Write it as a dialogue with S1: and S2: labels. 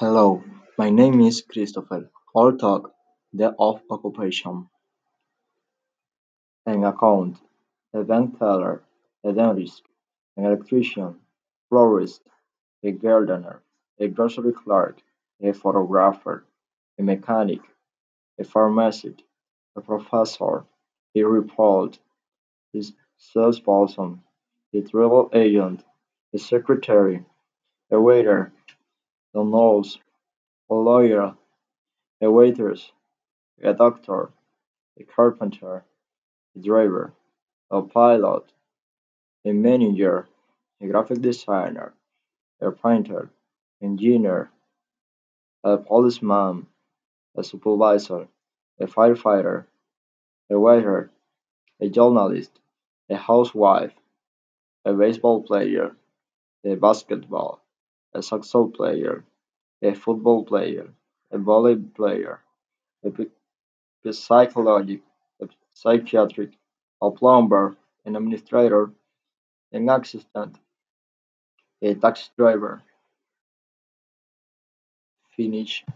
S1: Hello, my name is Christopher. Talk the of occupation. An accountant, a bank teller, a dentist, an electrician, florist, a gardener, a grocery clerk, a photographer, a mechanic, a pharmacist, a professor, a reporter, a salesperson, a travel agent, a secretary, a waiter, a nurse, a lawyer, a waitress, a doctor, a carpenter, a driver, a pilot, a manager, a graphic designer, a painter, an engineer, a policeman, a supervisor, a firefighter, a waiter, a journalist, a housewife, a baseball player, a basketball, a soccer player, a football player, a volley player, a psychologist, a psychiatrist, a plumber, an administrator, an assistant, a taxi driver. Finish.